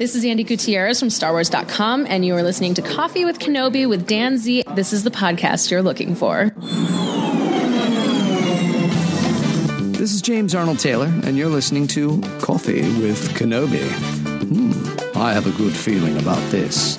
This is Andi Gutierrez from StarWars.com, and you are listening to Coffee with Kenobi with Dan Z. This is the podcast you're looking for. This is James Arnold Taylor, and you're listening to Coffee with Kenobi. Hmm, I have a good feeling about this.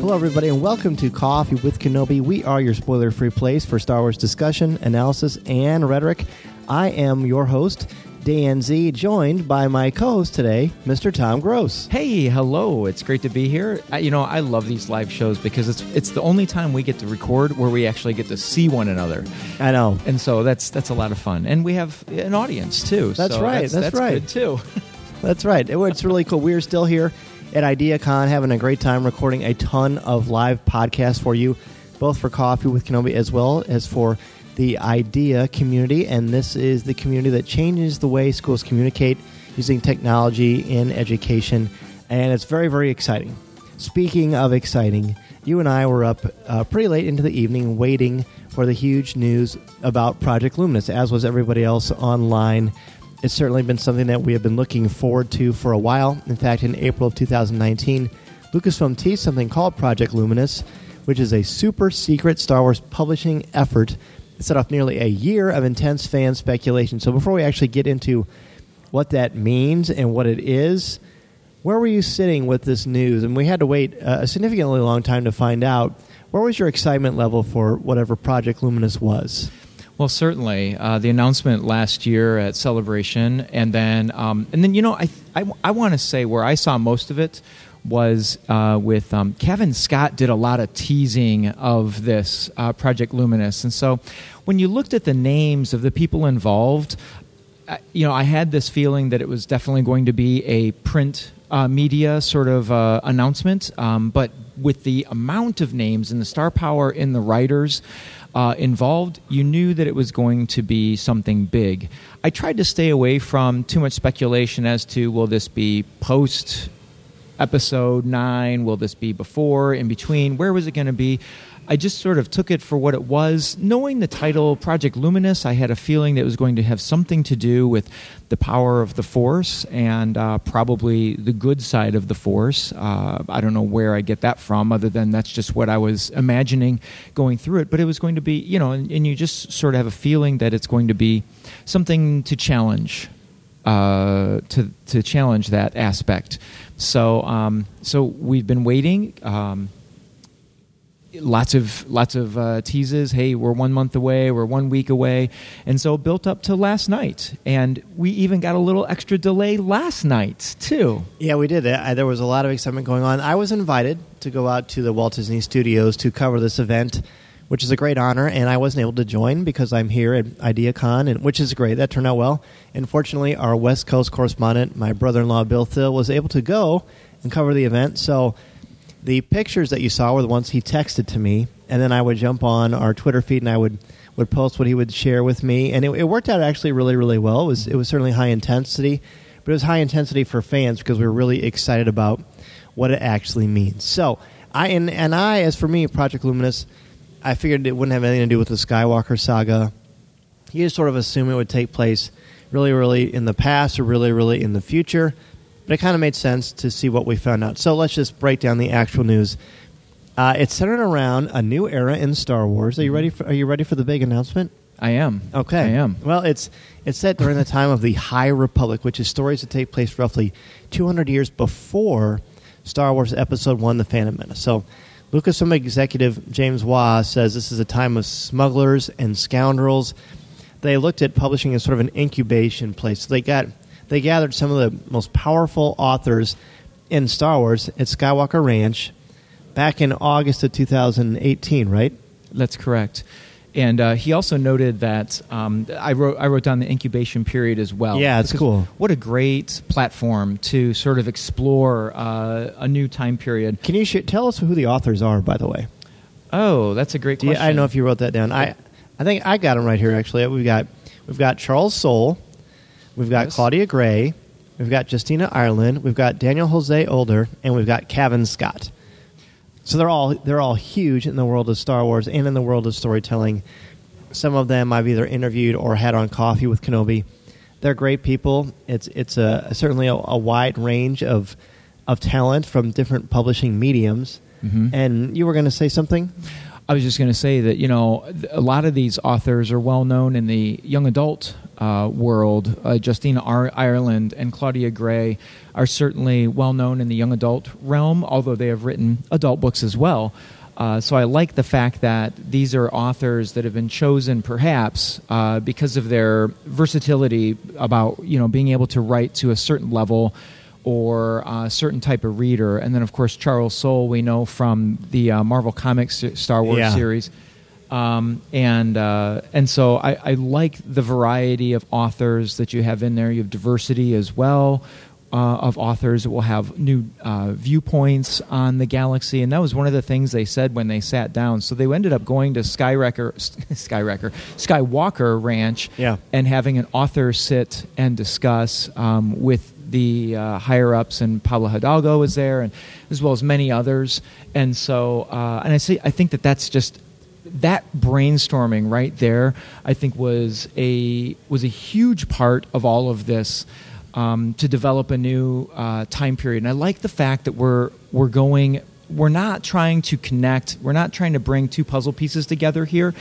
Hello, everybody, and welcome to Coffee with Kenobi. We are your spoiler free place for Star Wars discussion, analysis, and rhetoric. I am your host, Dan Z, joined by my co-host today, Mr. Tom Gross. Hey, hello! It's great to be here. I, you know, I love these live shows because it's it's the only time we get to record where we actually get to see one another, I know. and so that's that's a lot of fun. And we have an audience too. That's so right, That's, that's right. good too. That's right. It- It's really cool. We're still here at IdeaCon having a great time recording a ton of live podcasts for you, both for Coffee with Kenobi as well as for the IDEA community. And this is the community that changes the way schools communicate using technology in education. And it's very, very exciting. Speaking of exciting, you and I were up uh, pretty late into the evening waiting for the huge news about Project Luminous, as was everybody else online. It's certainly been something that we have been looking forward to for a while. In fact, in April of 2019, Lucasfilm teased something called Project Luminous, which is a super secret Star Wars publishing effort set off nearly a year of intense fan speculation. So, before we actually get into what that means and what it is, where were you sitting with this news? And we had to wait a significantly long time to find out. Where was your excitement level for whatever Project Luminous was? Well, certainly uh, the announcement last year at Celebration, and then um, and then you know I I, I want to say where I saw most of it was uh, with um, Cavan Scott did a lot of teasing of this uh, Project Luminous, and so when you looked at the names of the people involved, you know I had this feeling that it was definitely going to be a print uh, media sort of uh, announcement, um, but with the amount of names and the star power in the writers uh, involved, you knew that it was going to be something big. I tried to stay away from too much speculation as to will this be post episode nine? Will this be before, in between? Where was it going to be? I just sort of took it for what it was. Knowing the title Project Luminous, I had a feeling that it was going to have something to do with the power of the Force and uh, probably the good side of the Force. Uh, I don't know where I get that from, other than that's just what I was imagining going through it. But it was going to be, you know, and, and you just sort of have a feeling that it's going to be something to challenge uh, to to challenge that aspect. So um, so we've been waiting. Um, lots of lots of uh, teases. Hey, we're one month away. We're one week away, and so built up to last night, and we even got a little extra delay last night too. Yeah, we did. Uh, There was a lot of excitement going on. I was invited to go out to the Walt Disney Studios to cover this event, which is a great honor, and I wasn't able to join because I'm here at IdeaCon, and which is great. That turned out well. Unfortunately, our West Coast correspondent, my brother-in-law Bill Thill, was able to go and cover the event. So the pictures that you saw were the ones he texted to me, and then I would jump on our Twitter feed and I would would post what he would share with me, and it, it worked out actually really really well. It was it was certainly high intensity, but it was high intensity for fans because we were really excited about what it actually means. So I and and I, as for me, Project Luminous, I figured it wouldn't have anything to do with the Skywalker saga. You just sort of assume it would take place really really in the past or really really in the future but it kind of made sense to see what we found out. So let's just break down the actual news. Uh, it's centered around a new era in Star Wars. Are you ready? For, are you ready for the big announcement? I am. Okay, I am. Well, it's it's set during the time of the High Republic, which is stories that take place roughly 200 years before Star Wars Episode One: The Phantom Menace. So, Lucasfilm executive James Waugh says this is a time of smugglers and scoundrels. They looked at publishing as sort of an incubation place. So they got they gathered some of the most powerful authors in Star Wars at Skywalker Ranch back in August of 2018, right? That's correct. And uh, he also noted that um, I wrote I wrote down the incubation period as well. Yeah, it's cool. What a great platform to sort of explore uh, a new time period. Can you sh- tell us who the authors are, by the way? Oh, that's a great question. I don't know if you wrote that down. I, I think I got them right here. Actually, we've got we've got Charles Soule, we've got Yes. Claudia Gray, we've got Justina Ireland, we've got Daniel Jose Older, and we've got Cavan Scott. So they're all they're all huge in the world of Star Wars and in the world of storytelling. Some of them I've either interviewed or had on coffee with Kenobi. they're great people. It's it's a certainly a, a wide range of of talent from different publishing mediums. Mhm. And you were going to say something? I was just going to say that you know a lot of these authors are well known in the young adult uh, world. Uh, Justine Ar- Ireland and Claudia Gray are certainly well known in the young adult realm, although they have written adult books as well. Uh, so I like the fact that these are authors that have been chosen, perhaps uh, because of their versatility about you know being able to write to a certain level or a certain type of reader. And then, of course, Charles Soule, we know from the uh, Marvel Comics Star Wars Yeah. series. Um, and uh, and so I, I like the variety of authors that you have in there. You have diversity as well uh, of authors that will have new uh, viewpoints on the galaxy, and that was one of the things they said when they sat down. So they ended up going to Skywrecker, Skywrecker, Skywalker Ranch, Yeah. and having an author sit and discuss um, with the uh, higher ups, and Pablo Hidalgo was there, and as well as many others. And so, uh, and I see, I think that that's just that brainstorming right there. I think was a was a huge part of all of this. Um, to develop a new uh, time period, and I like the fact that we're we're going. We're not trying to connect. We're not trying to bring two puzzle pieces together here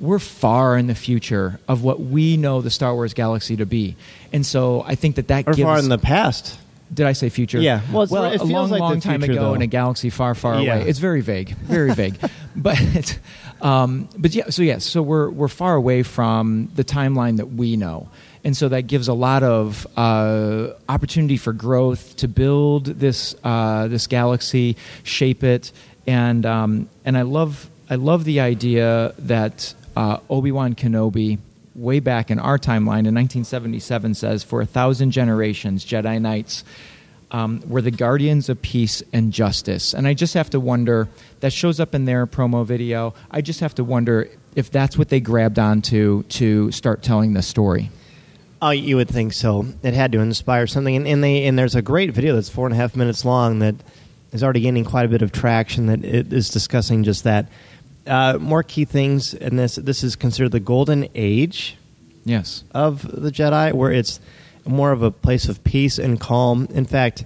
we're far in the future of what we know the Star Wars galaxy to be, and so I think that that Or gives. far in the past? did I say future? Yeah. Well, it's- well, it a feels long, like the long time future, ago though. in a galaxy far, far Yeah. away. It's very vague, very vague. But, um, but yeah. So yes. So we're we're far away from the timeline that we know, and so that gives a lot of uh, opportunity for growth to build this uh, this galaxy, shape it, and um, and I love I love the idea that uh, Obi Wan Kenobi way back in our timeline in 1977 says, For a thousand generations, Jedi Knights um, were the guardians of peace and justice. And I just have to wonder, that shows up in their promo video. I just have to wonder if that's what they grabbed onto to start telling the story. Oh, you would think so. It had to inspire something, and, and they and there's a great video that's four and a half minutes long that is already gaining quite a bit of traction. That it is discussing just that. Uh, more key things in this. This is considered the golden age Yes. of the Jedi, where it's more of a place of peace and calm. In fact,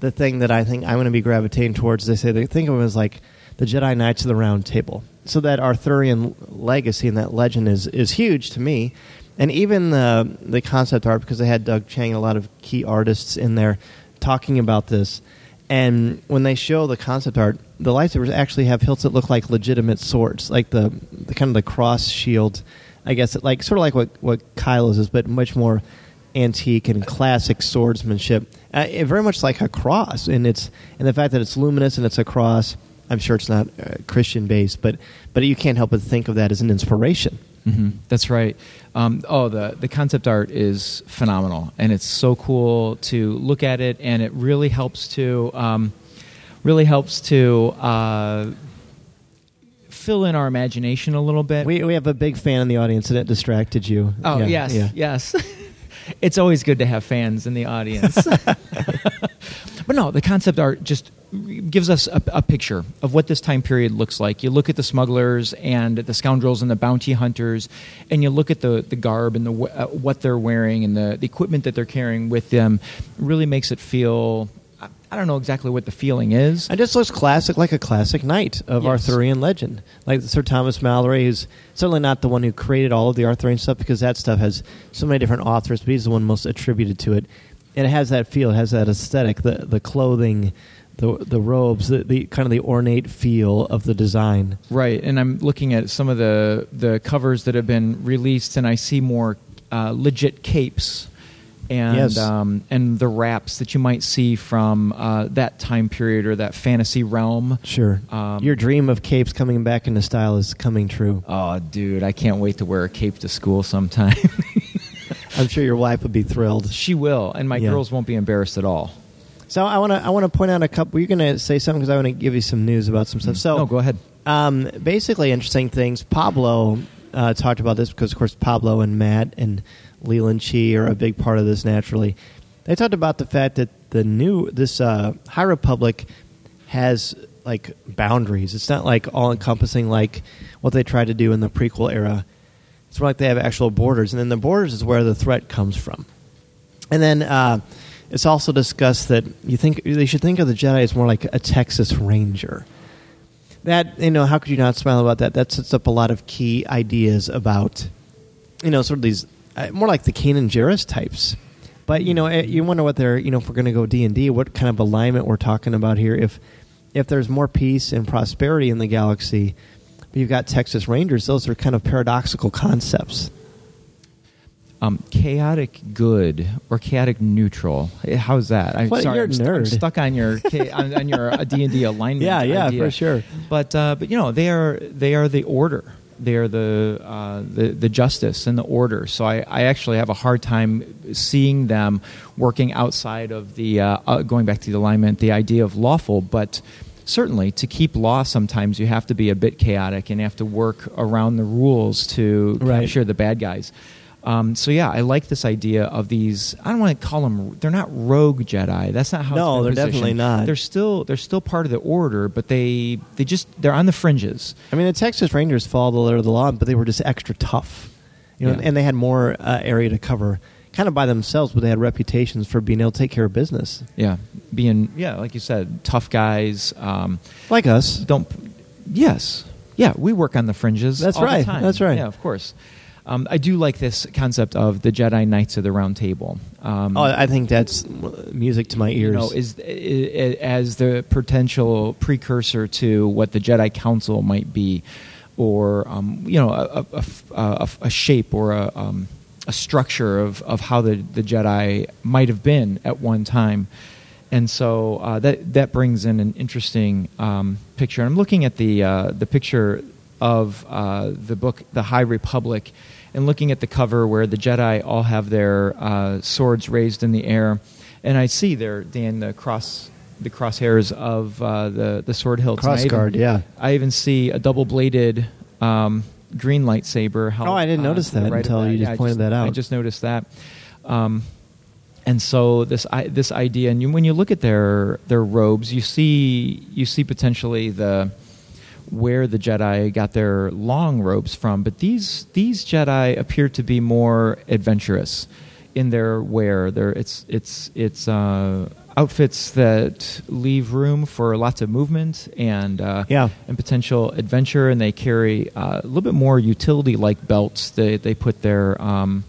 the thing that I think I'm going to be gravitating towards, they say they think of it as like the Jedi Knights of the Round Table. So that Arthurian legacy and that legend is is huge to me, and even the the concept art because they had Doug Chiang and a lot of key artists in there talking about this. And when they show the concept art, the lightsabers actually have hilts that look like legitimate swords, like the, the kind of the cross shield. I guess like sort of like what what Kylo's is, but much more antique and classic swordsmanship. Uh, very much like a cross, and it's and the fact that it's luminous and it's a cross. I'm sure it's not uh, Christian based, but but you can't help but think of that as an inspiration. hmm That's right. Um, oh, the the concept art is phenomenal, and it's so cool to look at it, and it really helps to um, really helps to uh, fill in our imagination a little bit. We we have a big fan in the audience, and it distracted you. oh Yeah, yes, yeah. yes. it's always good to have fans in the audience. but no, the concept art just gives us a, a picture of what this time period looks like. You look at the smugglers and the scoundrels and the bounty hunters, and you look at the, the garb and the uh, what they're wearing and the, the equipment that they're carrying with them. Really makes it feel. I- don't know exactly what the feeling is. It just looks classic, like a classic knight of Yes. Arthurian legend. Like Sir Thomas Malory, who's certainly not the one who created all of the Arthurian stuff because that stuff has so many different authors, but he's the one most attributed to it. And it has that feel, it has that aesthetic, the the clothing, the the robes, the, the kind of the ornate feel of the design. Right, and I'm looking at some of the the covers that have been released, and I see more uh, legit capes and Yes. um, and the wraps that you might see from uh, that time period or that fantasy realm. Sure. Um, Your dream of capes coming back into style is coming true. Oh, dude, I can't wait to wear a cape to school sometime. I'm sure your wife would be thrilled. she will, and my Yeah. girls won't be embarrassed at all. So I want to I want to point out a couple. You're going to say something because I want to give you some news about some stuff. So no, go ahead. Um, basically, interesting things. Pablo uh, talked about this because, of course, Pablo and Matt and Leland Chee are a big part of this. Naturally, they talked about the fact that the new this uh, High Republic has like boundaries. It's not like all encompassing like what they tried to do in the prequel era. It's more like they have actual borders, and then the borders is where the threat comes from. And then uh, it's also discussed that you think they should think of the Jedi as more like a Texas Ranger. That you know, how could you not smile about that? That sets up a lot of key ideas about you know, sort of these uh, more like the Kanan Jarrus types. But you know, eh, you wonder what they're you know if we're going to go D and D, what kind of alignment we're talking about here. If if there's more peace and prosperity in the galaxy, but you've got Texas Rangers, those are kind of paradoxical concepts. Um, chaotic good or chaotic neutral. Eh, How's that? I'm What, sorry, you're I'm, st- I'm stuck on your on, on your D and D alignment. Yeah, yeah, idea. for sure. But uh, but you know they are they are the order. They are the uh, the the justice and the order. So I, I actually have a hard time seeing them working outside of the uh, uh, going back to the alignment, the idea of lawful, but. Certainly, to keep law, sometimes you have to be a bit chaotic and you have to work around the rules to Right. capture the bad guys. Um, so yeah, I like this idea of these. I don't want to call them. They're not rogue Jedi. That's not how. No, they're positioned. definitely not. They're still they're still part of the order, but they they just they're on the fringes. I mean, the Texas Rangers follow the letter of the law, but they were just extra tough, you know, Yeah. and they had more uh, area to cover, kind of by themselves, but they had reputations for being able to take care of business, Yeah, being yeah, like you said, tough guys. Um, like us. don't. Yes, yeah, we work on the fringes. That's all the right, time. that's right. Yeah, of course. Um, I do like this concept of the Jedi Knights of the Round Table. Um, Oh, I think that's music to my ears. you know, is i- i- as the potential precursor to what the Jedi Council might be, or um, you know, a, a- a- a- shape or a, um, a structure of, of how the, the Jedi might have been at one time. And so uh, that that brings in an interesting um, picture. And I'm looking at the uh, the picture of uh, the book, The High Republic, and looking at the cover where the Jedi all have their uh, swords raised in the air, and I see there, Dan, the cross, the crosshairs of uh, the the sword hilt. And I Cross even- guard, yeah. I even see a double bladed um, green lightsaber. Oh, I didn't uh, notice that right until you just Yeah, pointed that out. I just noticed that. Um, and so this I, this idea, and you, when you look at their their robes, you see you see potentially the where the Jedi got their long robes from, but these these Jedi appear to be more adventurous in their wear. They're, it's it's it's uh, outfits that leave room for lots of movement and uh, Yeah. and potential adventure, and they carry uh, a little bit more utility like belts. They they put their um,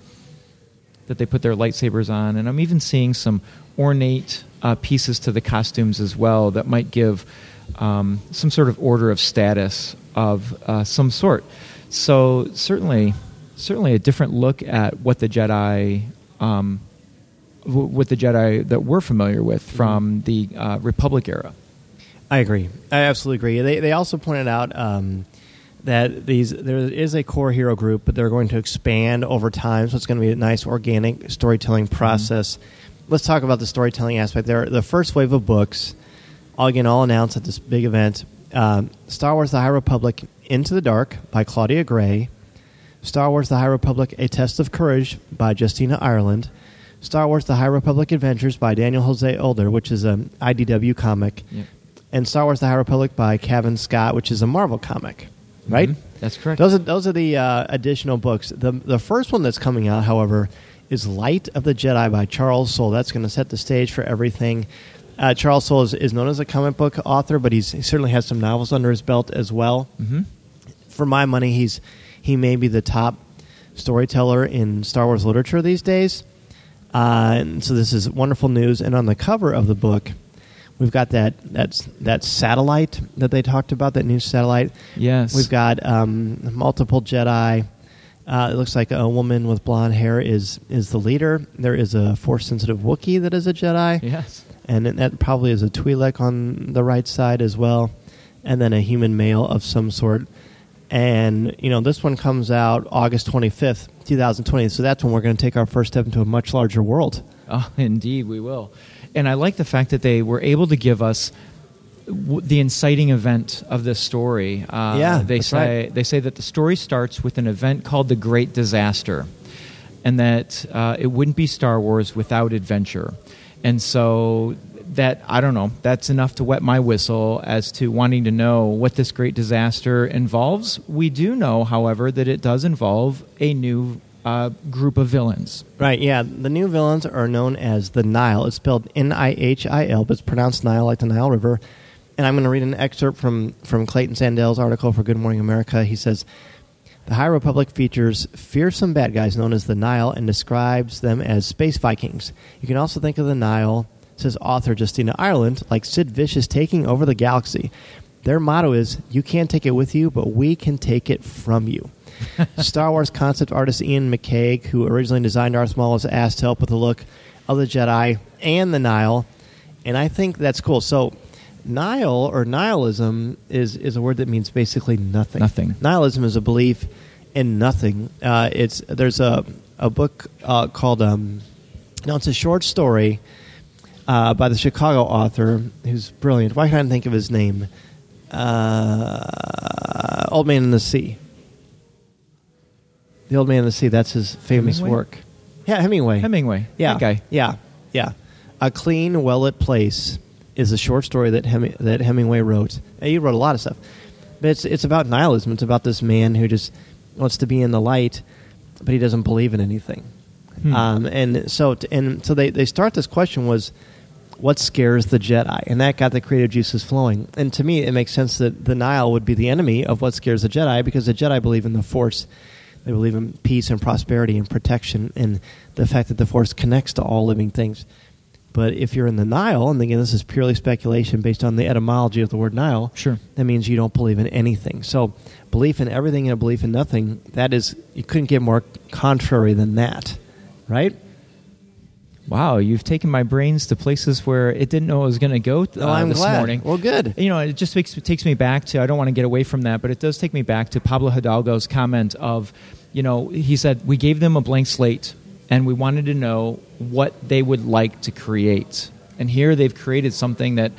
that they put their lightsabers on, and I'm even seeing some ornate uh, pieces to the costumes as well that might give um, some sort of order of status of uh, some sort. So certainly, certainly a different look at what the Jedi. Um, w- with the Jedi that we're familiar with from the uh, Republic era. I agree. I absolutely agree. They they also pointed out um, that these there is a core hero group, but they're going to expand over time. So it's going to be a nice organic storytelling process. Let's talk about the storytelling aspect. There, the first wave of books, all again, all announced at this big event. Um, Star Wars: The High Republic, Into the Dark by Claudia Gray. Star Wars: The High Republic: A Test of Courage by Justina Ireland. Star Wars: The High Republic Adventures by Daniel Jose Older, which is an IDW comic Yep. and Star Wars: The High Republic by Cavan Scott, which is a Marvel comic, right? Mhm. That's correct. Those are those are the uh, additional books. The the first one that's coming out, however, is Light of the Jedi by Charles Soule. That's going to set the stage for everything. Uh, Charles Soule is, is known as a comic book author, but he's, he certainly has some novels under his belt as well. hmm For my money, he's he may be the top storyteller in Star Wars literature these days. Uh, and so this is wonderful news. And on the cover of the book, we've got that that's that satellite that they talked about, that new satellite. Yes. We've got um, multiple Jedi. Uh, it looks like a woman with blonde hair is is the leader. There is a force sensitive Wookiee that is a Jedi, Yes. and that probably is a Twi'lek on the right side as well, and then a human male of some sort. And you know, this one comes out August twenty fifth, two thousand twenty. So that's when we're going to take our first step into a much larger world. Oh, indeed, we will. And I like the fact that they were able to give us w- the inciting event of this story. Uh, Yeah, they say right. they say that the story starts with an event called the Great Disaster, and that uh, it wouldn't be Star Wars without adventure. And so that I don't know. That's enough to wet my whistle as to wanting to know what this great disaster involves. We do know, however, that it does involve a new uh, group of villains. Right, yeah. The new villains are known as the Nihil. It's spelled N I H I L, but it's pronounced Nile like the Nile River. And I'm going to read an excerpt from, from Clayton Sandell's article for Good Morning America. He says The High Republic features fearsome bad guys known as the Nihil and describes them as space Vikings. You can also think of the Nihil, says author Justina Ireland, like Sid Vicious taking over the galaxy. Their motto is You can't take it with you, but we can take it from you. Star Wars concept artist Iain McCaig, who originally designed Darth Maul, was asked to help with the look of the Jedi and the Nihil, and I think that's cool. So, Nihil or nihilism is is a word that means basically nothing. Nothing. Nihilism is a belief in nothing. Uh, it's there's a a book uh, called um, no, it's a short story uh, by the Chicago author who's brilliant. Why can't I think of his name? Uh, Old Man in the Sea. The Old Man in the Sea. That's his famous Hemingway? work. Yeah, Hemingway. Hemingway. Yeah, That guy. Yeah, yeah. A clean, well lit place is a short story that that Hemingway wrote. He wrote a lot of stuff, but it's it's about nihilism. It's about this man who just wants to be in the light, but he doesn't believe in anything. Hmm. Um, and so t- and so they they start this question was. What scares the Jedi? And that got the creative juices flowing. And to me, it makes sense that the Nihil would be the enemy of what scares the Jedi because the Jedi believe in the Force. They believe in peace and prosperity and protection and the fact that the Force connects to all living things. But if you're in the Nihil, and again, this is purely speculation based on the etymology of the word Nihil, Sure. that means you don't believe in anything. So, belief in everything and a belief in nothing, that is, you couldn't get more contrary than that, right? Wow, you've taken my brains to places where it didn't know it was going to go uh, Oh, I'm this glad. morning. Well, good. You know, it just makes, takes me back to, I don't want to get away from that, but it does take me back to Pablo Hidalgo's comment of, you know, he said, we gave them a blank slate and we wanted to know what they would like to create. And here they've created something that,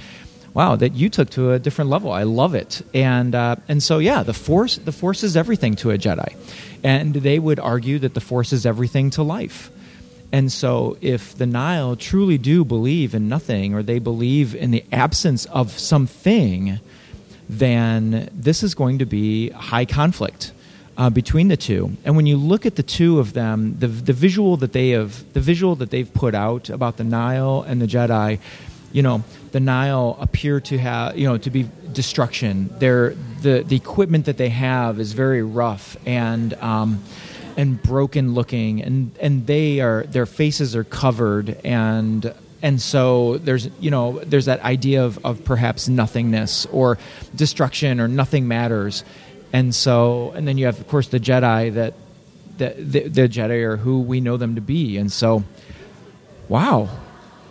wow, that you took to a different level. I love it. And, uh, and so, yeah, the force, the force is everything to a Jedi. And they would argue that the force is everything to life. And so, if the Nihil truly do believe in nothing, or they believe in the absence of something, then this is going to be high conflict uh, between the two. And when you look at the two of them, the the visual that they have, the visual that they've put out about the Nihil and the Jedi, you know, the Nihil appear to have, you know, to be destruction. They're, the the equipment that they have is very rough and. Um, and broken looking and and they are their faces are covered and and so there's you know there's that idea of, of perhaps nothingness or destruction or nothing matters and so and then you have of course the jedi that the, the, the jedi are who we know them to be and so wow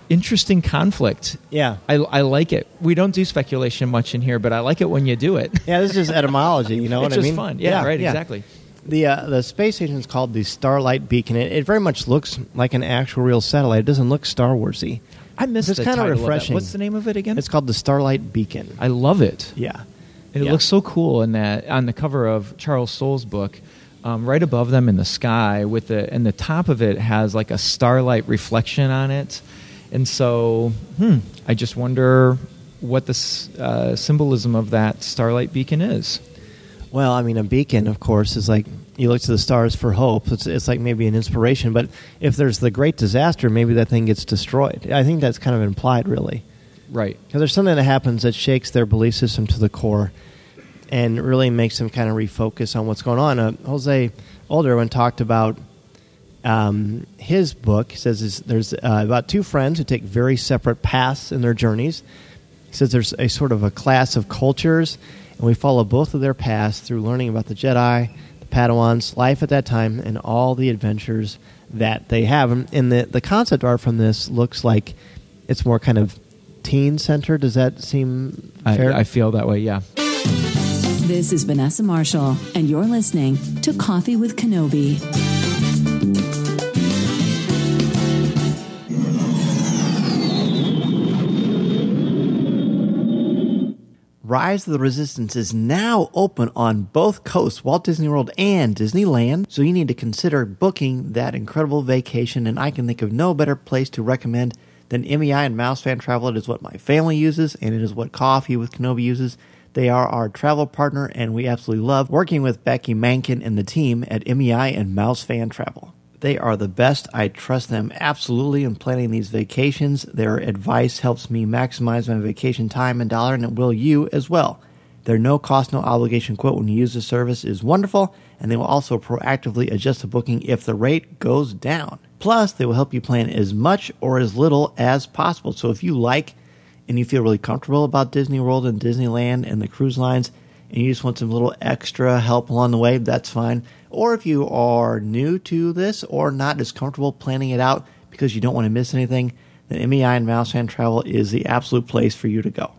interesting conflict Yeah. I, I like it we don't do speculation much in here but i like it when you do it Yeah, this is just etymology. You know what it's I just mean? fun yeah, right exactly The uh, the space station is called the Starlight Beacon. It, it very much looks like an actual real satellite. It doesn't look Star Warsy. i missed It's title of refreshing. what's the name of it again It's called the Starlight Beacon. I love it. yeah, And it Yeah. looks so cool in that on the cover of Charles Soule's book, um, right above them in the sky, with the and the top of it has like a starlight reflection on it, and so hmm, I just wonder what the uh, symbolism of that starlight beacon is. Well, I mean, a beacon, of course, is like you look to the stars for hope. It's, it's like maybe an inspiration. But if there's the great disaster, maybe that thing gets destroyed. I think that's kind of implied, really. Right. Because there's something that happens that shakes their belief system to the core and really makes them kind of refocus on what's going on. Uh, Jose Olderwin talked about um, his book. He says there's uh, about two friends who take very separate paths in their journeys. He says there's a sort of a class of cultures, and we follow both of their paths through learning about the Jedi, the Padawans, life at that time, and all the adventures that they have. And- And the, the concept art from this looks like it's more kind of teen center. Does that seem I, fair? I feel that way. Yeah. This is Vanessa Marshall, and you're listening to Coffee with Kenobi. Rise of the Resistance is now open on both coasts, Walt Disney World and Disneyland. So you need to consider booking that incredible vacation, and I can think of no better place to recommend then MEI and Mouse Fan Travel is what my family uses, and it is what Coffee with Kenobi uses. They are our travel partner, and we absolutely love working with Becky Mankin and the team at MEI and Mouse Fan Travel. They are the best. I trust them absolutely in planning these vacations. Their advice helps me maximize my vacation time and dollar, and it will you as well. Their no cost, no obligation quote when you use the service is wonderful, and they will also proactively adjust the booking if the rate goes down. Plus, they will help you plan as much or as little as possible. So if you like and you feel really comfortable about Disney World and Disneyland and the cruise lines, and you just want some little extra help along the way, that's fine. Or if you are new to this or not as comfortable planning it out because you don't want to miss anything, then MEI and Mouse Fan Travel is the absolute place for you to go.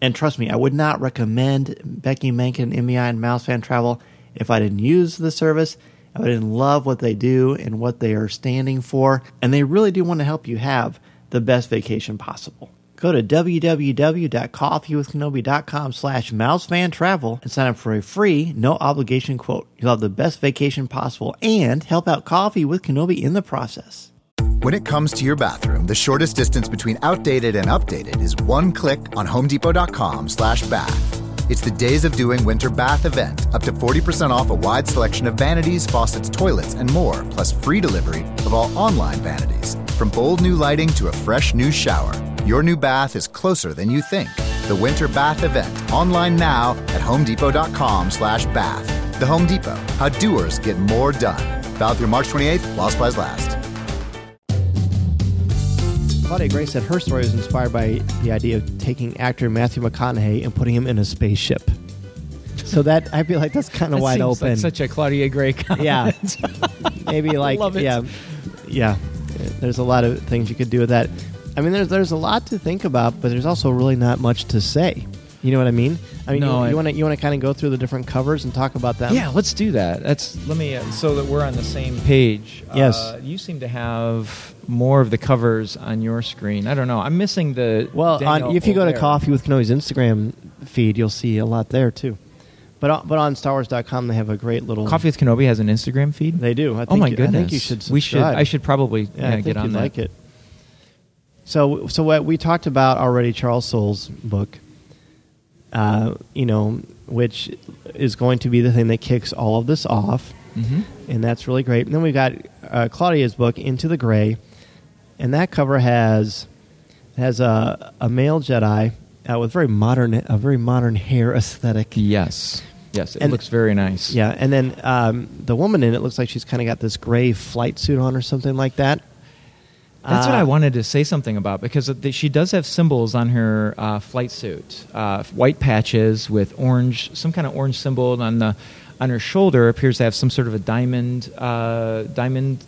And trust me, I would not recommend Becky Mankin, MEI, and Mouse Fan Travel if I didn't use the service. If I didn't love what they do and what they are standing for. And they really do want to help you have the best vacation possible. Go to www.coffeewithkenobi.com slash mousefantravel and sign up for a free, no obligation quote. You'll have the best vacation possible and help out Coffee with Kenobi in the process. When it comes to your bathroom, the shortest distance between outdated and updated is one click on homedepot.com slash bath. It's the Days of Doing Winter Bath event. Up to 40% off a wide selection of vanities, faucets, toilets, and more, plus free delivery of all online vanities. From bold new lighting to a fresh new shower, your new bath is closer than you think. The Winter Bath event, online now at homedepot.com slash bath. The Home Depot, how doers get more done. Valid through March 28th, while supplies last. Claudia Gray said her story was inspired by the idea of taking actor Matthew McConaughey and putting him in a spaceship. So that I feel like that's kind of That wide open. Like such a Claudia Gray comment. yeah, maybe like yeah, yeah. There's a lot of things you could do with that. I mean, there's there's a lot to think about, but there's also really not much to say. You know what I mean? I mean, No, you- want to you want to kind of go through the different covers and talk about them. Yeah, let's do that. That's let me uh, so that we're on the same page. Yes. Uh, you seem to have more of the covers on your screen. I don't know. I'm missing the Well, on, if you go to Coffee with Kenobi's Instagram feed, you'll see a lot there too. But on, but on StarWars.com, they have a great little Coffee with Kenobi has an Instagram feed. They do. I think oh my you, goodness! I think you should. We should. I should probably Yeah, yeah, I think get on you'd that. like it. So, so what we talked about already, Charles Soule's book, uh, you know, which is going to be the thing that kicks all of this off, hmm and that's really great. And then we've got uh, Claudia's book, Into the Gray, and that cover has has a, a male Jedi uh, with very modern, a very modern hair aesthetic. Yes. Yes. It And- looks very nice. Yeah, and then um, the woman in it looks like she's kind of got this gray flight suit on or something like that. That's what Uh, I wanted to say something about because she does have symbols on her uh, flight suit, uh, white patches with orange, some kind of orange symbol on the on her shoulder appears to have some sort of a diamond, uh, diamond,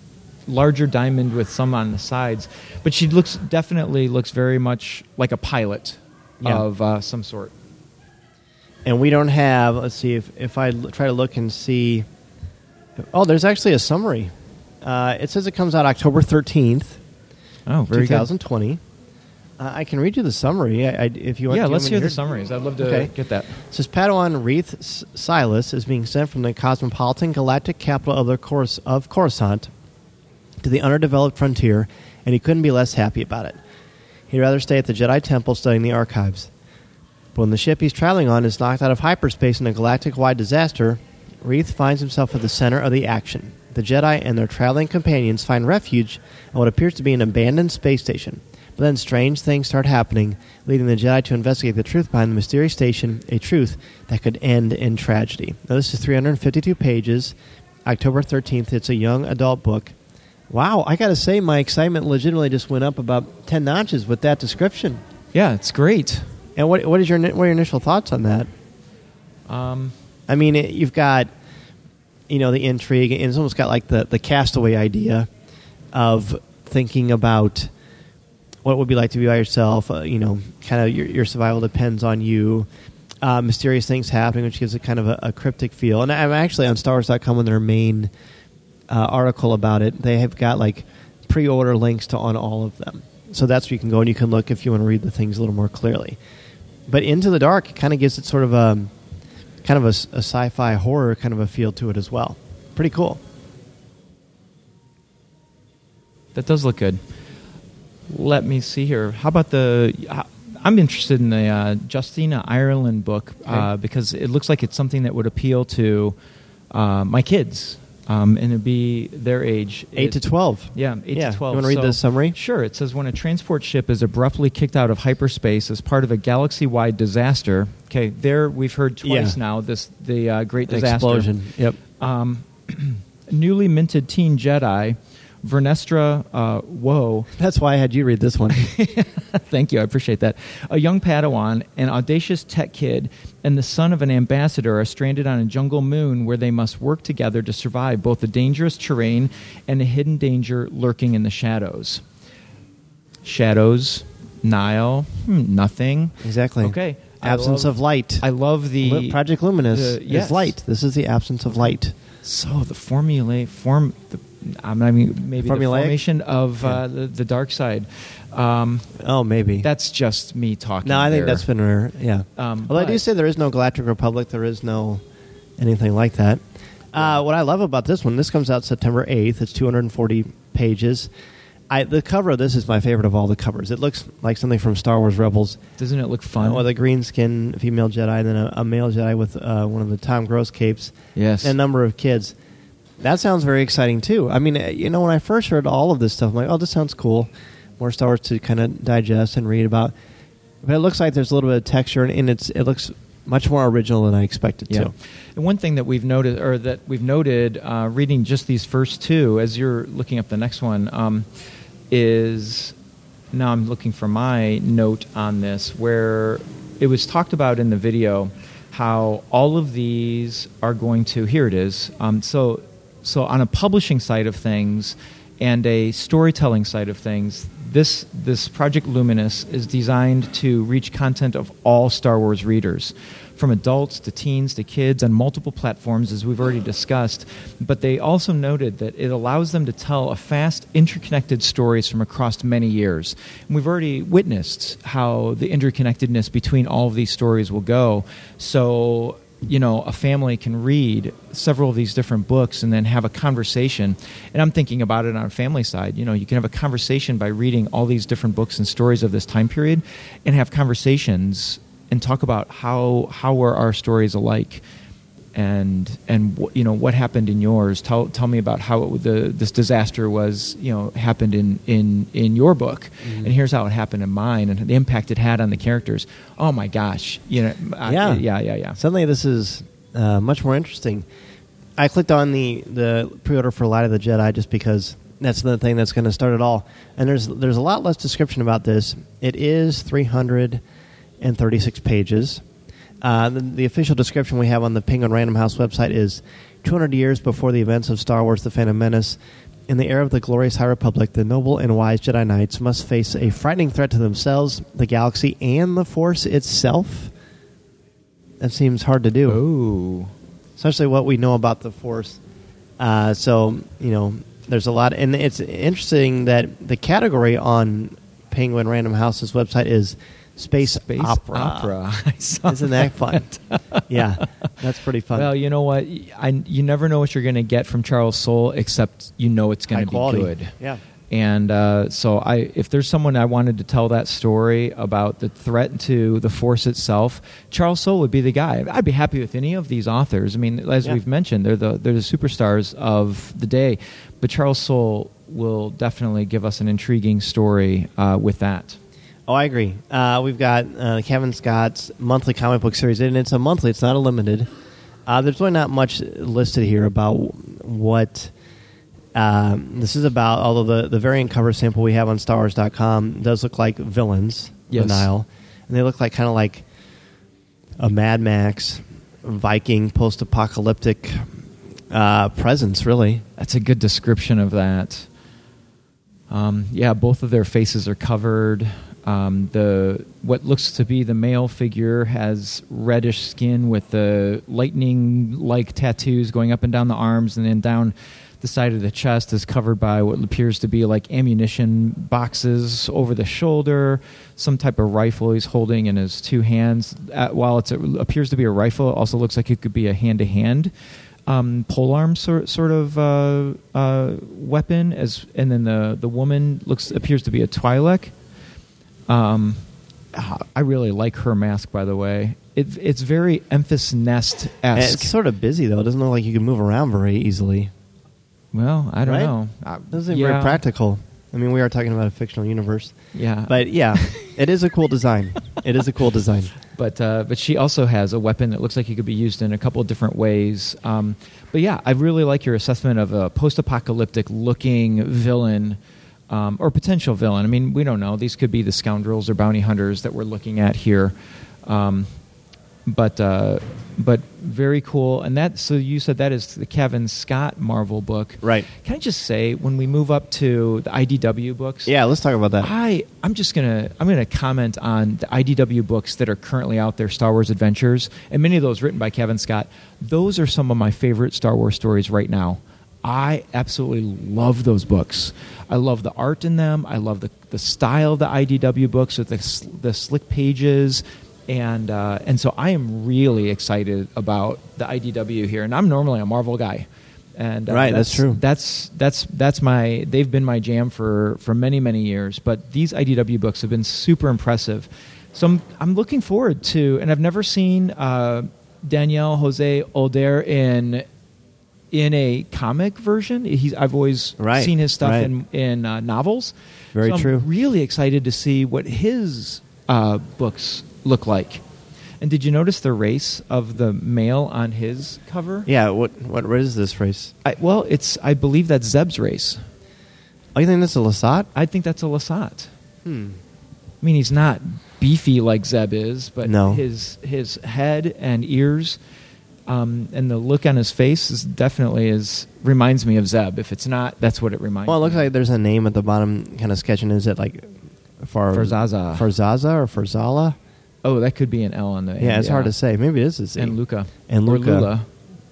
larger diamond with some on the sides. But she looks definitely looks very much like a pilot Yeah. of uh, some sort. and we don't have. Let's see if if I l- try to look and see. Oh, there's actually a summary. Uh, it says it comes out October thirteenth, Oh, very two thousand twenty. Uh, I can read you the summary I, I, if you good. want. Yeah, let's hear the summaries. I'd love to Okay. get that. It says Padawan Reath S- Silas is being sent from the cosmopolitan galactic capital of the Cors- of Coruscant to the underdeveloped frontier, and he couldn't be less happy about it. He'd rather stay at the Jedi Temple studying the archives. But when the ship he's traveling on is knocked out of hyperspace in a galactic-wide disaster, Reath finds himself at the center of the action. The Jedi and their traveling companions find refuge at what appears to be an abandoned space station. But then strange things start happening, leading the Jedi to investigate the truth behind the mysterious station, a truth that could end in tragedy. Now, this is 352 pages, October 13th. It's a young adult book. Wow, I got to say, my excitement legitimately just went up about 10 notches with that description. Yeah, it's great. And what, what, is your, what are your initial thoughts on that? Um, I mean, it, you've got, you know, the intrigue, and it's almost got like the, the castaway idea of thinking about what it would be like to be by yourself. Uh, you know, kind of your, your survival depends on you. Uh, mysterious things happening, which gives it kind of a, a cryptic feel. And I'm actually on StarWars.com on their main uh, article about it. They have got like pre-order links to on all of them, so that's where you can go and you can look if you want to read the things a little more clearly. But Into the Dark kind of gives it sort of a kind of a sci-fi horror kind of a feel to it as well. Pretty cool. That does look good. let me see here. How about the? I'm interested in the uh, Justina Ireland book uh, because it looks like it's something that would appeal to uh, my kids, um, and it'd be their age, Eight to twelve. Yeah, eight Yeah. to twelve. You wanna read So- the summary? Sure. It says when a transport ship is abruptly kicked out of hyperspace as part of a galaxy-wide disaster. Okay, there we've heard twice Yeah. now this the uh, great disaster Explosion. Yep. um, newly minted teen Jedi, Vernestra uh, Woe. That's why I had you read this one. Thank you, I appreciate that. A young Padawan, an audacious tech kid, and the son of an ambassador are stranded on a jungle moon where they must work together to survive both the dangerous terrain and the hidden danger lurking in the shadows. Shadows, Nihil, hmm, nothing. exactly. Okay. Absence love- of light. I love the Project Luminous the- yes. is light. This is the absence of light. So the formula form, the, I'm not even maybe the Formulaic? formation of uh, the, the dark side. Um, Oh, maybe. that's just me talking. no, I think there. that's been rare. Yeah. Um, Although I do say there is no Galactic Republic. There is no anything like that. Uh, what I love about this one, this comes out September 8th. It's 240 pages. I, the cover of this is my favorite of all the covers. It looks like something from Star Wars Rebels. Doesn't it look fun? With a green skin female Jedi and then a, a male Jedi with uh, one of the Tom Gross capes. yes. and a number of kids. That sounds very exciting too. I mean, uh, you know, when I first heard all of this stuff, I'm like, oh, this sounds cool. More Star Wars to kind of digest and read about. But it looks like there's a little bit of texture, and, and it's it looks much more original than I expected Yeah. to. And one thing that we've noted, or that we've noted, uh, reading just these first two, as you're looking up the next one, um, is now I'm looking for my note on this, where it was talked about in the video how all of these are going to. Here it is. Um, so, so on a publishing side of things and a storytelling side of things, this this Project Luminous is designed to reach content of all Star Wars readers, from adults to teens to kids on multiple platforms, as we've already discussed. But they also noted that it allows them to tell a fast, interconnected stories from across many years. And we've already witnessed how the interconnectedness between all of these stories will go. So you know a family can read several of these different books and then have a conversation. And i'm thinking about it on a family side. You know you can have a conversation by reading all these different books and stories of this time period and have conversations and talk about how how were our stories alike and and you know what happened in yours tell tell me about how it, the this disaster was you know happened in in in your book Mm-hmm. and here's how it happened in mine and the impact it had on the characters oh my gosh you know I- Yeah. yeah yeah yeah Suddenly, this is uh, much more interesting. I clicked on the the pre-order for Light of the Jedi just because that's the thing that's going to start it all. And there's there's a lot less description about this. It is 336 pages. Uh, the, the official description we have on the Penguin Random House website is 200 years before the events of Star Wars: The Phantom Menace. In the era of the glorious High Republic, the noble and wise Jedi Knights must face a frightening threat to themselves, the galaxy, and the Force itself. That seems hard to do oh especially what we know about the force. Uh, so you know, there's a lot, and it's interesting that the category on Penguin Random House's website is space, space opera. opera. Isn't that fun? yeah, that's pretty fun. Well, you know what? I, you never know what you're going to get from Charles Soule, except you know it's going to be quality. good. Yeah. And uh, so, I if there's someone I wanted to tell that story about the threat to the force itself, Charles Soule would be the guy. I'd be happy with any of these authors. I mean, as Yeah. we've mentioned, they're the they're the superstars of the day. But Charles Soule will definitely give us an intriguing story uh, with that. Oh, I agree. Uh, we've got uh, Cavan Scott's monthly comic book series, and it's a monthly. It's not a limited. Uh, there's really not much listed here about what um, this is about. Although the the variant cover sample we have on StarWars.com does look like villains, Yes. the Nihil, and they look like kind of like a Mad Max, Viking, post-apocalyptic uh, presence. Really, That's a good description of that. Um, yeah, both of their faces are covered. Um, the what looks to be the male figure has reddish skin with the lightning-like tattoos going up and down the arms, and then down the side of the chest is covered by what appears to be like ammunition boxes over the shoulder, some type of rifle he's holding in his two hands. Uh, while it's a, appears to be a rifle, it also looks like it could be a hand-to-hand um, polearm sort sort of uh, uh, weapon, as and then the the woman looks appears to be a Twi'lek. Um, I really like her mask, by the way. It, it's very Emphas Nest esque. It's sort of busy though. It doesn't look like you can move around very easily. Well, I don't Right? know. Uh, It doesn't seem yeah, very practical. I mean, we are talking about a fictional universe, Yeah, but yeah, it is a cool design. It is a cool design. but uh, but she also has a weapon that looks like it could be used in a couple of different ways. Um, but yeah, I really like your assessment of a post-apocalyptic looking villain um, or potential villain. I mean, we don't know; these could be the scoundrels or bounty hunters that we're looking at here. Um, but uh, but very cool. And that so you said that is the Cavan Scott Marvel book, Right. Can I just say when we move up to the IDW books, Yeah, let's talk about that. I I'm just gonna I'm gonna comment on the IDW books that are currently out there, Star Wars Adventures, and many of those written by Cavan Scott. Those are some of my favorite Star Wars stories right now. I absolutely love those books. I love the art in them. I love the the style of the IDW books with the the slick pages. And uh, and so I am really excited about the IDW here, and I'm normally a Marvel guy, and uh, Right, that's true. that's that's that's my they've been my jam for for many many years but these idw books have been super impressive so i'm, I'm looking forward to and i've never seen uh, Daniel José Older in in a comic version he's i've always Right, seen his stuff right. in in uh, novels Very So I'm true. really excited to see what his uh, books look like and did you notice the race of the male on his cover Yeah, what what is this race? I, well, it's I believe that's Zeb's race. Oh, you think that's a Lasat? I think that's a Lasat. Hmm. I mean, he's not beefy like Zeb is, but No. his his head and ears, um, and the look on his face is definitely is reminds me of Zeb. If it's not, that's what it reminds. Well, it looks of. like there's a name at the bottom, kind of sketching. Is it like Far Farzaza. Farzaza or Farzala? Oh, that could be an L on the. Yeah, end, it's hard to say. Maybe it is a Z. And Luca And or Luca. Lula.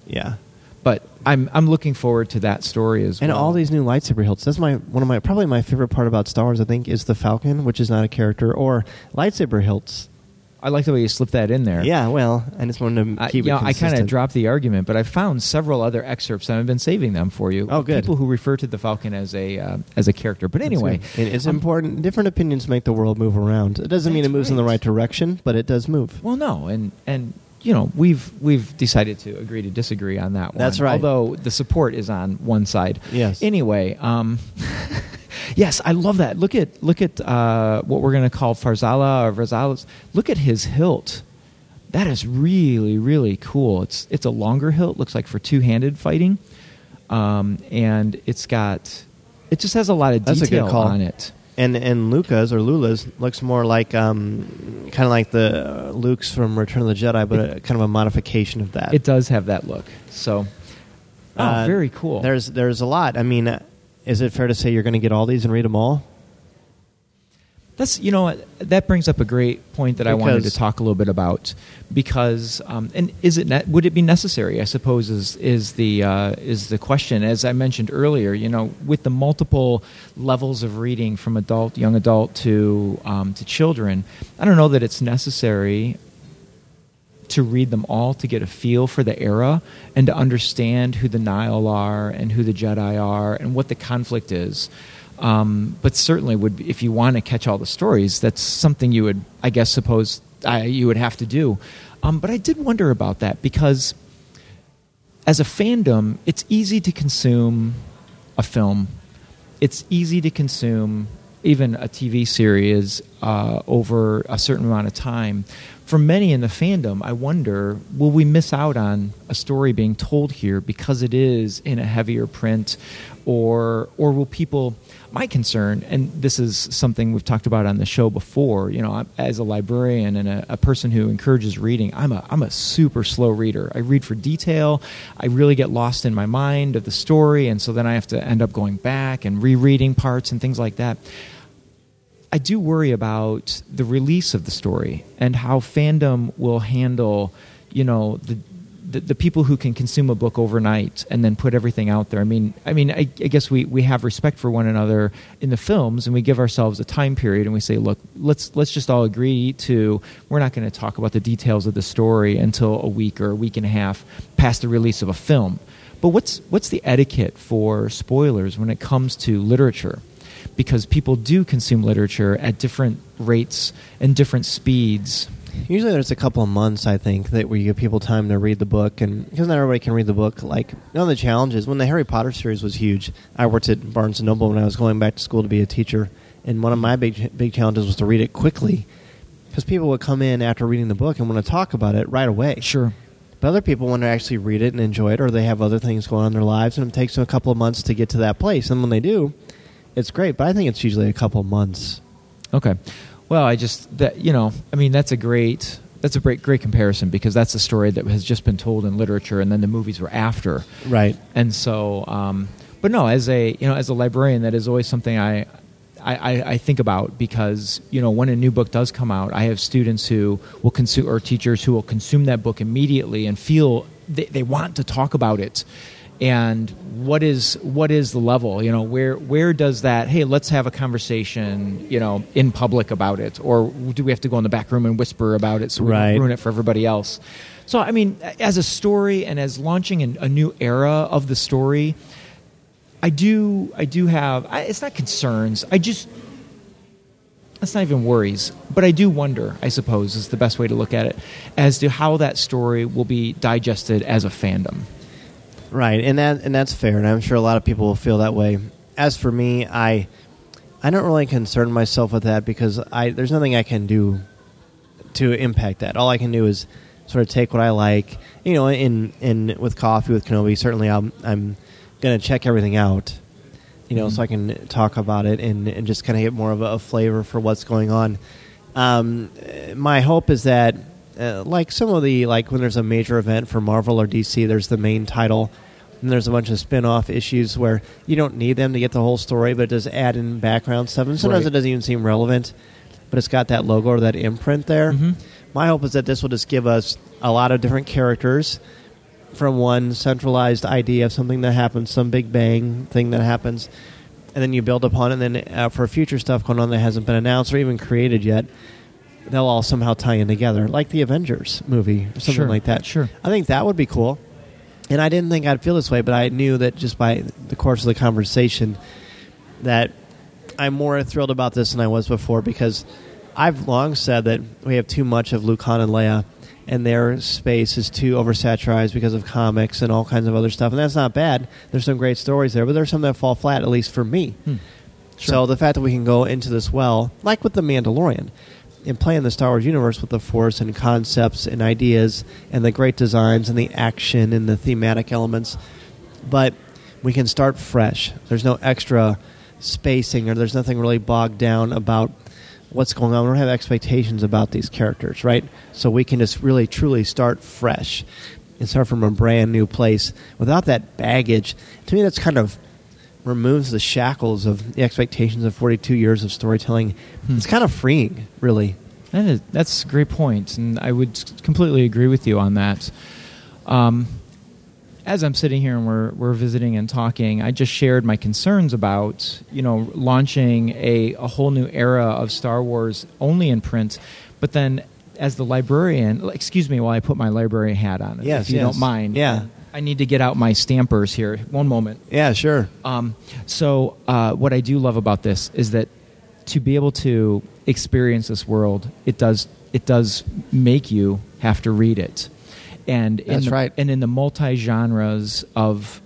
Yeah. But I'm I'm looking forward to that story as And well. all these new lightsaber hilts. That's my one of my probably my favorite part about Star Wars. I think is the Falcon, which is not a character, or lightsaber hilts. I like the way you slipped that in there. Yeah, well, I just wanted to I, keep you know, it I kind of dropped the argument, but I found several other excerpts, and I've been saving them for you. Oh, good. People who refer to the Falcon as a uh, as a character. But anyway, it's um, important. Different opinions make the world move around. It doesn't mean it moves in the right. right direction, but it does move. Well, no, and and you know we've we've decided to agree to disagree on that one. That's right. Although the support is on one side. Yes. Anyway, um, yes, I love that. Look at look at uh, what we're going to call Farzala or Varzalas. Look at his hilt. That is really really cool. It's it's a longer hilt. Looks like for two handed fighting, um, and it's got. It just has a lot of That's a good detail call. on it. And and Luca's or Lula's looks more like um, kind of like the uh, Luke's from Return of the Jedi, but a, kind of a modification of that. It does have that look. So, oh, Uh, very cool. There's there's a lot. I mean, uh, is it fair to say you're going to get all these and read them all? That's you know that brings up a great point that I wanted to talk a little bit about because um, and is it ne- would it be necessary? I suppose is is the uh, is the question. As I mentioned earlier, you know, with the multiple levels of reading from adult, young adult to um, to children, I don't know that it's necessary to read them all to get a feel for the era and to understand who the Nihil are and who the Jedi are and what the conflict is. Um, but certainly, would if you want to catch all the stories, that's something you would, I guess, suppose uh, you would have to do. Um, but I did wonder about that because, as a fandom, it's easy to consume a film. It's easy to consume even a TV series uh, over a certain amount of time. For many in the fandom, I wonder will we miss out on a story being told here because it is in a heavier print, or or will people? My concern, and this is something we've talked about on the show before. You know, as a librarian and a, a person who encourages reading, I'm a I'm a super slow reader. I read for detail. I really get lost in my mind of the story, and so then I have to end up going back and rereading parts and things like that. I do worry about the release of the story and how fandom will handle, you know, the, the the people who can consume a book overnight and then put everything out there. I mean, I mean, I, I guess we, we have respect for one another in the films, and we give ourselves a time period, and we say, look, let's let's just all agree to we're not going to talk about the details of the story until a week or a week and a half past the release of a film. But what's what's the etiquette for spoilers when it comes to literature? Because people do consume literature at different rates and different speeds. Usually, there's a couple of months I think that where you give people time to read the book, and because not everybody can read the book. Like one of the challenges when the Harry Potter series was huge, I worked at Barnes and Noble when I was going back to school to be a teacher, and one of my big big challenges was to read it quickly, because people would come in after reading the book and want to talk about it right away. Sure. But other people want to actually read it and enjoy it, or they have other things going on in their lives, and it takes them a couple of months to get to that place. And when they do, it's great. But I think it's usually a couple of months. Okay. Well, I just that you know, I mean, that's a great that's a great great comparison because that's a story that has just been told in literature, and then the movies were after. Right. And so, um, but no, as a you know, as a librarian, that is always something I. I, I think about because you know when a new book does come out, I have students who will consume or teachers who will consume that book immediately and feel they, they want to talk about it and what is what is the level? You know where where does that hey let's have a conversation you know in public about it? Or do we have to go in the back room and whisper about it so we Right. ruin it for everybody else? So i mean as a story and as launching an, a new era of the story i do i do have I, it's not concerns. I just that's not even worries, but I do wonder, I suppose, is the best way to look at it, as to how that story will be digested as a fandom. Right, and that and that's fair, and I'm sure a lot of people will feel that way. As for me, I I don't really concern myself with that because I there's nothing I can do to impact that. All I can do is sort of take what I like, you know. In in with coffee with Kenobi, certainly I'm I'm going to check everything out, you know, so I can talk about it and and just kind of get more of a, a flavor for what's going on. Um, my hope is that, uh, like some of the like when there's a major event for Marvel or DC, there's the main title, and there's a bunch of spin-off issues where you don't need them to get the whole story, but it does add in background stuff, and sometimes Right. it doesn't even seem relevant, but it's got that logo or that imprint there. Mhm. My hope is that this will just give us a lot of different characters from one centralized idea of something that happens, some big bang thing that happens, and then you build upon it. And then uh, for future stuff going on that hasn't been announced or even created yet, they'll all somehow tie in together, like the Avengers movie or something Sure, like that. sure. I think that would be cool. And I didn't think I'd feel this way, but I knew that just by the course of the conversation that I'm more thrilled about this than I was before because I've long said that we have too much of Luke Han and Leia, and their space is too oversaturated because of comics and all kinds of other stuff. And that's not bad. There's some great stories there, but there's some that fall flat, at least for me. Hmm. So the fact that we can go into this well, like with the Mandalorian, and play in the Star Wars universe with the Force and concepts and ideas and the great designs and the action and the thematic elements, but we can start fresh. There's no extra spacing or there's nothing really bogged down about what's going on. We don't have expectations about these characters, right? So we can just really truly start fresh and start from a brand new place without that baggage. To me, that's kind of removes the shackles of the expectations of 42 years of storytelling. It's kind of freeing, really. That is, that's a great point, and I would completely agree with you on that. Um, as I'm sitting here and we're, we're visiting and talking, I just shared my concerns about you know launching a, a whole new era of Star Wars only in print, but then as the librarian, excuse me while I put my librarian hat on, Yes, if you yes. don't mind. Yeah. I need to get out my stampers here. One moment. Yeah, sure. Um, so, uh, what I do love about this is that to be able to experience this world, it does it does make you have to read it, and in That's the, right. And in the multi genres of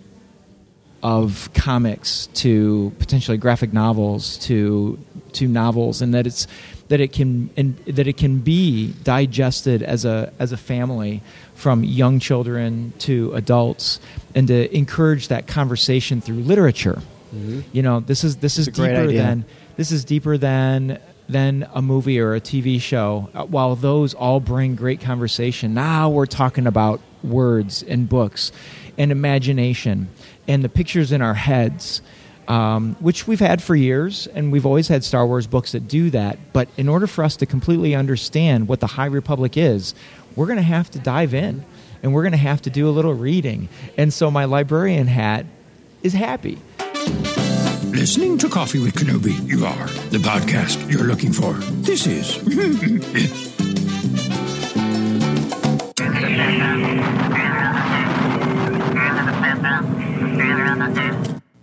of comics to potentially graphic novels to to novels, and that it's that it can and that it can be digested as a as a family from young children to adults, and to encourage that conversation through literature. You know, this is this is It's a great deeper than this is deeper than than a movie or a TV show. Uh, While those all bring great conversation, now we're talking about words and books and imagination and the pictures in our heads, um, which we've had for years, and we've always had Star Wars books that do that. But in order for us to completely understand what the High Republic is, we're going to have to dive in and we're going to have to do a little reading. And so my librarian hat is happy. Listening to Coffee with Kenobi, you are the podcast you're looking for. This is.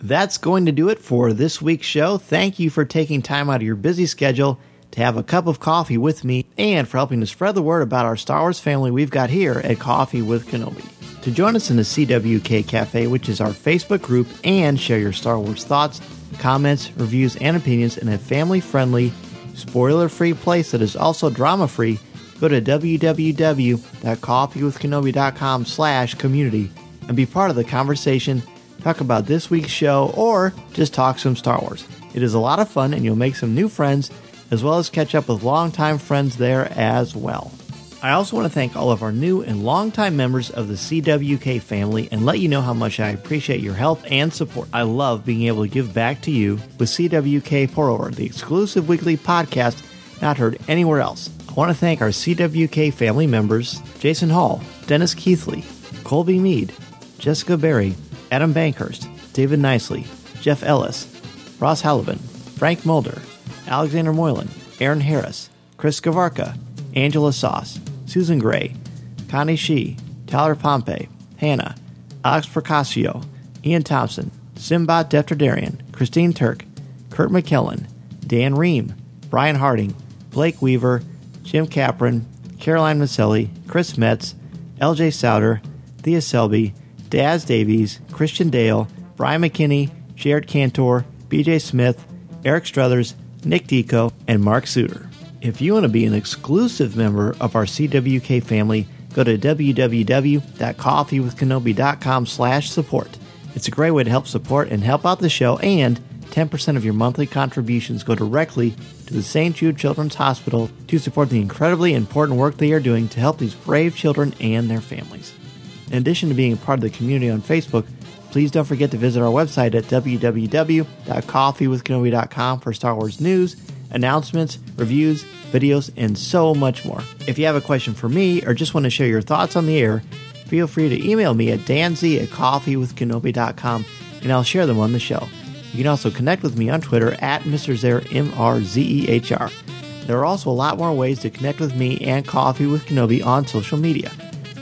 That's going to do it for this week's show. Thank you for taking time out of your busy schedule to have a cup of coffee with me and for helping to spread the word about our Star Wars family we've got here at Coffee with Kenobi. To join us in the CWK Cafe, which is our Facebook group, and share your Star Wars thoughts, comments, reviews, and opinions in a family friendly, spoiler free place that is also drama free, go to www.coffeewithkenobi.com slash community and be part of the conversation, talk about this week's show, or just talk some Star Wars. It is a lot of fun and you'll make some new friends as well as catch up with longtime friends there as well. I also want to thank all of our new and longtime members of the CWK family and let you know how much I appreciate your help and support. I love being able to give back to you with CWK Pour Over, the exclusive weekly podcast not heard anywhere else. I want to thank our CWK family members Jason Hall, Dennis Keithley, Colby Mead, Jessica Berry, Adam Bankhurst, David Nicely, Jeff Ellis, Ross Hallivan, Frank Mulder, Alexander Moylan, Aaron Harris, Chris Gavarka, Angela Sauce, Susan Gray, Connie Shee, Tyler Pompey, Hannah, Alex Procasio, Ian Thompson, Simbad Defterdarian, Christine Turk, Kurt McKellen, Dan Ream, Brian Harding, Blake Weaver, Jim Capron, Caroline Maselli, Chris Metz, LJ Souter, Thea Selby, Daz Davies, Christian Dale, Brian McKinney, Jared Cantor, BJ Smith, Eric Struthers, Nick Deco, and Mark Suter. If you want to be an exclusive member of our CWK family, go to www.coffeewithkenobi.com slash support. It's a great way to help support and help out the show, and 10% of your monthly contributions go directly to the St. Jude Children's Hospital to support the incredibly important work they are doing to help these brave children and their families. In addition to being a part of the community on Facebook, please don't forget to visit our website at www.coffeewithkenobi.com for Star Wars news, announcements, reviews, videos, and so much more. If you have a question for me or just want to share your thoughts on the air, feel free to email me at danz at coffeewithkenobi.com and I'll share them on the show. You can also connect with me on Twitter at Mr. Zehr, M-R-Z-E-H-R. There are also a lot more ways to connect with me and Coffee with Kenobi on social media.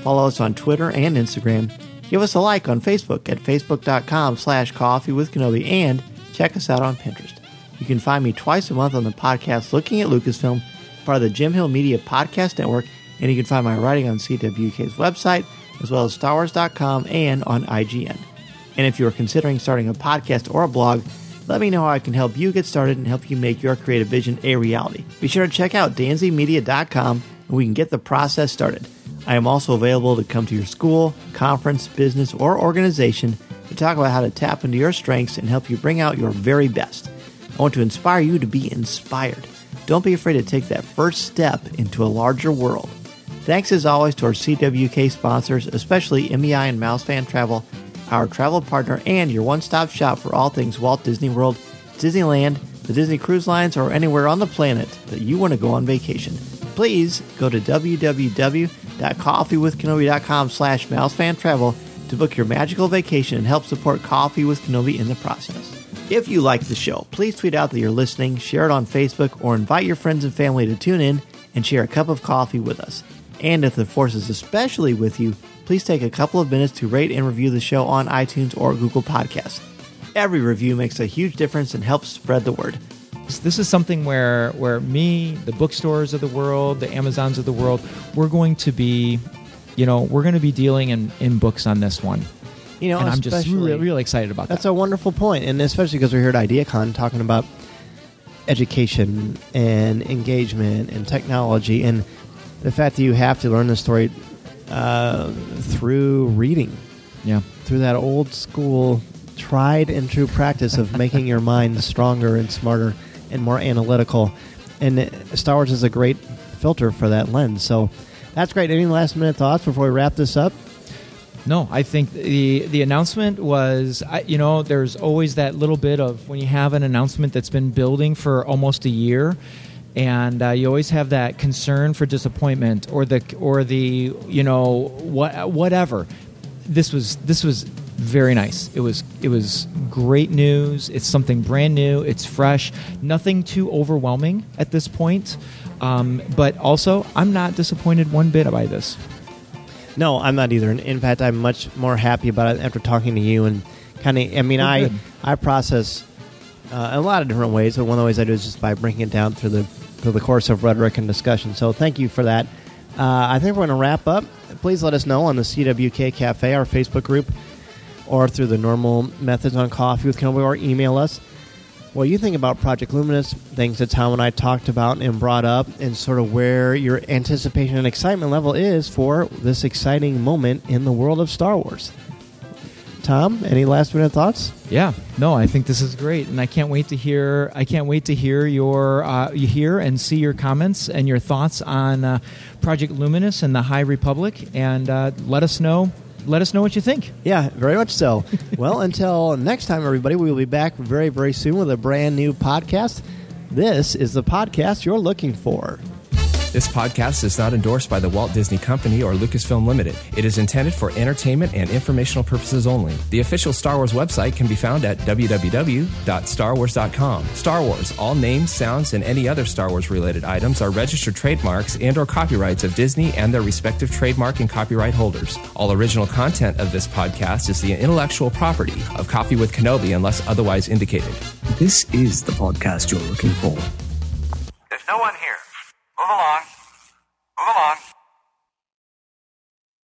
Follow us on Twitter and Instagram. Give us a like on Facebook at facebook.com slash coffee with Kenobi and check us out on Pinterest. You can find me twice a month on the podcast Looking at Lucasfilm, part of the Jim Hill Media Podcast Network, and you can find my writing on CWK's website, as well as StarWars.com and on IGN. And if you are considering starting a podcast or a blog, let me know how I can help you get started and help you make your creative vision a reality. Be sure to check out DanZMedia.com and we can get the process started. I am also available to come to your school, conference, business, or organization to talk about how to tap into your strengths and help you bring out your very best. I want to inspire you to be inspired. Don't be afraid to take that first step into a larger world. Thanks as always to our CWK sponsors, especially MEI and Mouse Fan Travel, our travel partner, and your one stop shop for all things Walt Disney World, Disneyland, the Disney Cruise Lines, or anywhere on the planet that you want to go on vacation. Please go to www.coffeewithkenobi.com slash mousefantravel to book your magical vacation and help support Coffee with Kenobi in the process. If you like the show, please tweet out that you're listening, share it on Facebook, or invite your friends and family to tune in and share a cup of coffee with us. And if the force is especially with you, please take a couple of minutes to rate and review the show on iTunes or Google Podcasts. Every review makes a huge difference and helps spread the word. This is something where where me, the bookstores of the world, the Amazons of the world, we're going to be, you know, we're going to be dealing in, in books on this one. You know, and I'm just really, really excited about That's that. That's a wonderful point, and especially because we're here at IdeaCon talking about education and engagement and technology, and the fact that you have to learn the story uh, through reading, yeah. through that old school, tried and true practice of making your mind stronger and smarter and more analytical. And Star Wars is a great filter for that lens. So that's great. Any last minute thoughts before we wrap this up? No, I think the the announcement was, you know, there's always that little bit of when you have an announcement that's been building for almost a year, and uh, you always have that concern for disappointment or the or the you know what whatever. This was this was very nice. It was it was great news. It's something brand new. It's fresh. Nothing too overwhelming at this point. Um, but also, I'm not disappointed one bit by this. No, I'm not either. In- In fact, I'm much more happy about it after talking to you and kind of. I mean, I good. I process uh, a lot of different ways, but one of the ways I do is just by breaking it down through the through the course of rhetoric and discussion. So thank you for that. Uh, I think we're going to wrap up. Please let us know on the CWK Cafe, our Facebook group, or through the normal methods on Coffee with Kenobi, or email us what you think about Project Luminous, things that Tom and I talked about and brought up, and sort of where your anticipation and excitement level is for this exciting moment in the world of Star Wars. Tom, any last minute thoughts? Yeah, no, I think this is great, and I can't wait to hear. I can't wait to hear your uh, hear and see your comments and your thoughts on uh, Project Luminous and the High Republic, and uh, let us know. Let us know what you think. Yeah, very much so. well, until next time, everybody, we will be back very, very soon with a brand new podcast. This is the podcast you're looking for. This podcast is not endorsed by the Walt Disney Company or Lucasfilm Limited. It is intended for entertainment and informational purposes only. The official Star Wars website can be found at www.starwars.com. Star Wars, all names, sounds, and any other Star Wars related items are registered trademarks and or copyrights of Disney and their respective trademark and copyright holders. All original content of this podcast is the intellectual property of Coffee with Kenobi unless otherwise indicated. This is the podcast you're looking for. There's no one here. Move along. Move along.